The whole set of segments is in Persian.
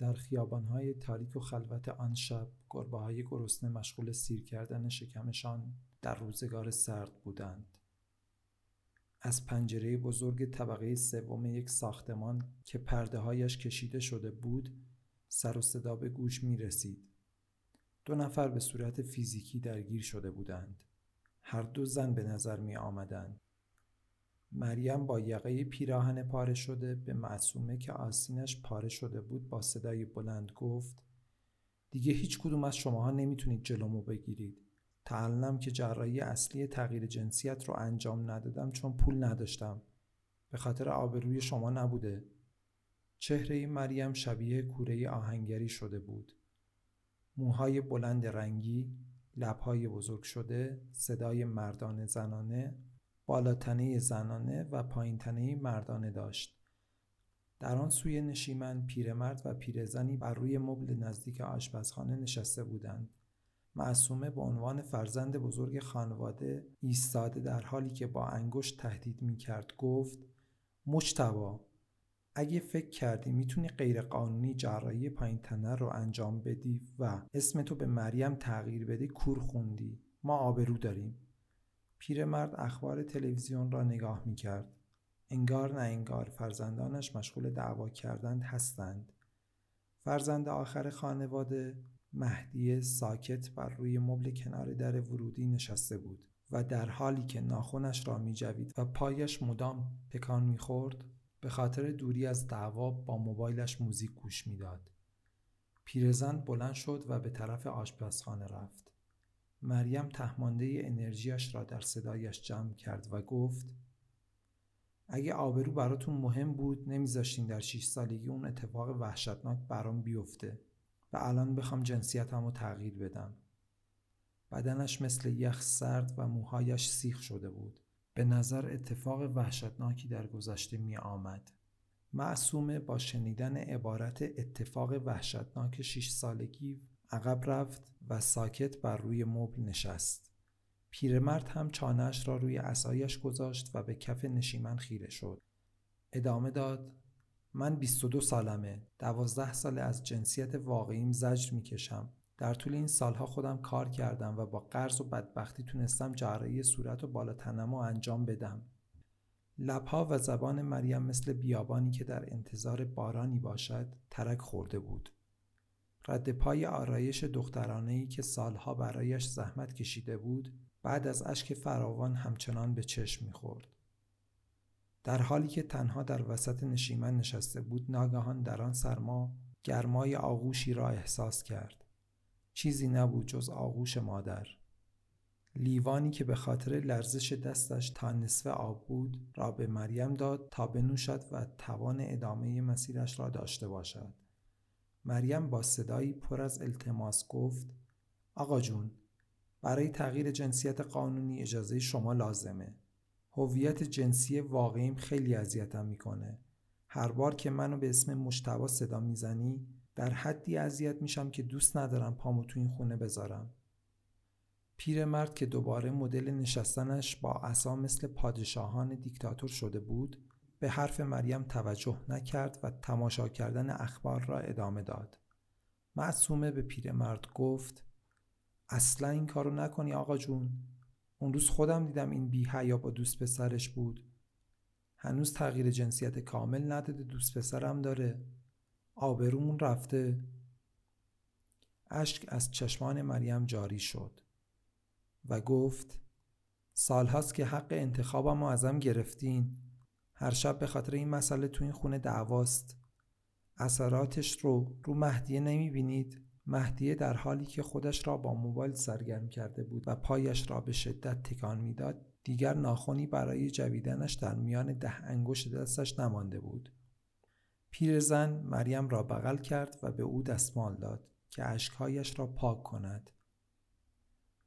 در خیابانهای تاریک و خلوت آن شب گربه های گرسنه مشغول سیر کردن شکمشان در روزگار سرد بودند. از پنجره بزرگ طبقه سوم یک ساختمان که پرده هایش کشیده شده بود سر و صدا به گوش می رسید. دو نفر به صورت فیزیکی درگیر شده بودند. هر دو زن به نظر می آمدند. مریم با یقه پیراهن پاره شده به معصومه که آسینش پاره شده بود با صدای بلند گفت دیگه هیچ کدوم از شماها نمی‌تونید جلومو بگیرید. تعلم که جراحی اصلی تغییر جنسیت رو انجام ندادم چون پول نداشتم. به خاطر آبروی شما نبوده. چهره مریم شبیه کوره آهنگری شده بود. موهای بلند رنگی، لبهای بزرگ شده، صدای مردان زنانه، بالاتنه زنانه و پایینتنه مردانه داشت. در آن سوی نشیمن پیرمرد و پیرزنی بر روی مبل نزدیک آشپزخانه نشسته بودند. معصومه به عنوان فرزند بزرگ خانواده ایستاده در حالی که با انگشت تهدید می کرد گفت مجتبا اگه فکر کردی می‌تونی غیرقانونی جراحی پایین تنه رو انجام بدی و اسم تو به مریم تغییر بدی کور خوندی ما آبرو داریم پیرمرد اخبار تلویزیون را نگاه می‌کرد انگار نه انگار فرزندانش مشغول دعوا کردند هستند فرزند آخر خانواده مهدی ساکت بر روی مبل کنار در ورودی نشسته بود و در حالی که ناخونش را می جوید و پایش مدام تکان می خورد به خاطر دوری از دعوا با موبایلش موزیک گوش می‌داد. پیرزن بلند شد و به طرف آشپزخانه رفت. مریم تهمانده انرژیش را در صدایش جمع کرد و گفت اگه آبرو براتون مهم بود نمیذاشتین در 6 سالگی اون اتفاق وحشتناک برام بیفته و الان بخوام جنسیتم رو تغییر بدم. بدنش مثل یخ سرد و موهایش سیخ شده بود. به نظر اتفاق وحشتناکی در گذشته می آمد. معصومه با شنیدن عبارت اتفاق وحشتناک شیش سالگی عقب رفت و ساکت بر روی مبل نشست. پیرمرد هم چانهش را روی اسایش گذاشت و به کف نشیمن خیره شد. ادامه داد من 22 سالمه. دوازده سال از جنسیت واقعیم زجر می‌کشم. در طول این سالها خودم کار کردم و با قرض و بدبختی تونستم جراحی صورت و بالا تنم انجام بدم. لبها و زبان مریم مثل بیابانی که در انتظار بارانی باشد ترک خورده بود. رد پای آرایش دخترانه که سالها برایش زحمت کشیده بود بعد از اشک فراوان همچنان به چشم می‌خورد. در حالی که تنها در وسط نشیمن نشسته بود ناگهان در آن سرما گرمای آغوشی را احساس کرد. چیزی نبود جز آغوش مادر. لیوانی که به خاطر لرزش دستش تا نصف آب بود را به مریم داد تا بنوشد و توان ادامه مسیرش را داشته باشد. مریم با صدایی پر از التماس گفت آقا جون برای تغییر جنسیت قانونی اجازه شما لازمه. هویت جنسی واقعیم خیلی اذیتم می‌کنه. هر بار که منو به اسم مشتبا صدا می‌زنی در حدی اذیت میشم که دوست ندارم پامو تو این خونه بذارم. پیرمرد که دوباره مدل نشستنش با عصا مثل پادشاهان دیکتاتور شده بود به حرف مریم توجه نکرد و تماشا کردن اخبار را ادامه داد. معصومه به پیرمرد گفت اصلا این کارو نکنی آقا جون. اون روز خودم دیدم این بی یا با دوست پسرش بود. هنوز تغییر جنسیت کامل نداده دوست پسرم داره. آبرومون رفته. اشک از چشمان مریم جاری شد و گفت سالهاست که حق انتخابم ازم گرفتین. هر شب به خاطر این مسئله تو این خونه دعواست. اثراتش رو رو مهدیه نمی بینید مهدیه در حالی که خودش را با موبایل سرگرم کرده بود و پایش را به شدت تکان می‌داد دیگر ناخونی برای جویدنش در میان ده انگشت دستش نمانده بود. پیرزن مریم را بغل کرد و به او دستمال داد که اشکهایش را پاک کند.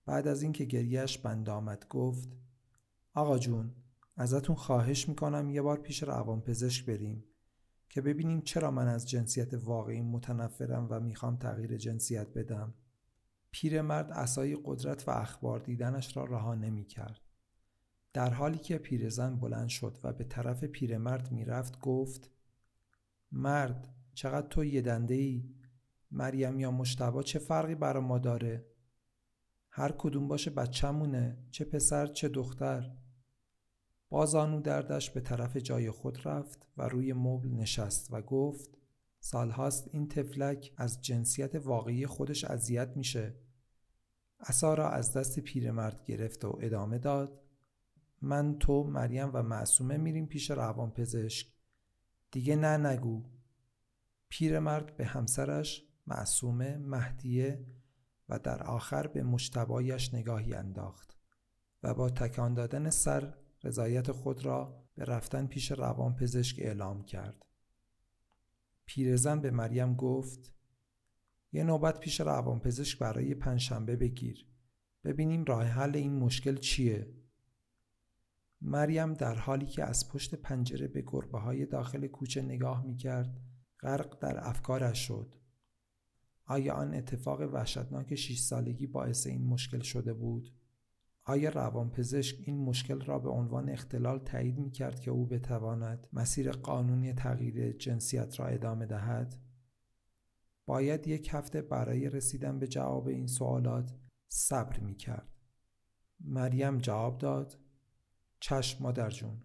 بعد از اینکه گریهش بند آمد گفت آقا جون ازتون خواهش می‌کنم یه بار پیش روانپزشک بریم که ببینیم چرا من از جنسیت واقعی متنفرم و می‌خوام تغییر جنسیت بدم. پیرمرد اسای قدرت و اخبار دیدنش را رها نمی کرد. در حالی که پیرزن بلند شد و به طرف پیرمرد می‌رفت گفت مرد چقدر تو یه دنده ای مریم یا مشتبا چه فرقی برا ما داره هر کدوم باشه بچه‌مونه چه پسر چه دختر بازانو دردش به طرف جای خود رفت و روی مبل نشست و گفت سالهاست این تفلک از جنسیت واقعی خودش اذیت میشه. عصا را از دست پیرمرد گرفت و ادامه داد من تو مریم و معصومه میریم پیش روانپزشک. دیگه نه نگو. پیرمرد به همسرش معصومه مهدیه و در آخر به مشتبایش نگاهی انداخت و با تکان دادن سر رضایت خود را به رفتن پیش روانپزشک اعلام کرد. پیرزن به مریم گفت یه نوبت پیش روانپزشک برای پنجشنبه بگیر. ببینیم راه حل این مشکل چیه. مریم در حالی که از پشت پنجره به گربه های داخل کوچه نگاه می کرد غرق در افکارش شد. آیا آن اتفاق وحشتناک 6 سالگی باعث این مشکل شده بود؟ آیا روانپزشک این مشکل را به عنوان اختلال تایید می کرد که او بتواند مسیر قانونی تغییر جنسیت را ادامه دهد؟ باید یک هفته برای رسیدن به جواب این سوالات صبر می کرد. مریم جواب داد چشم مادر جون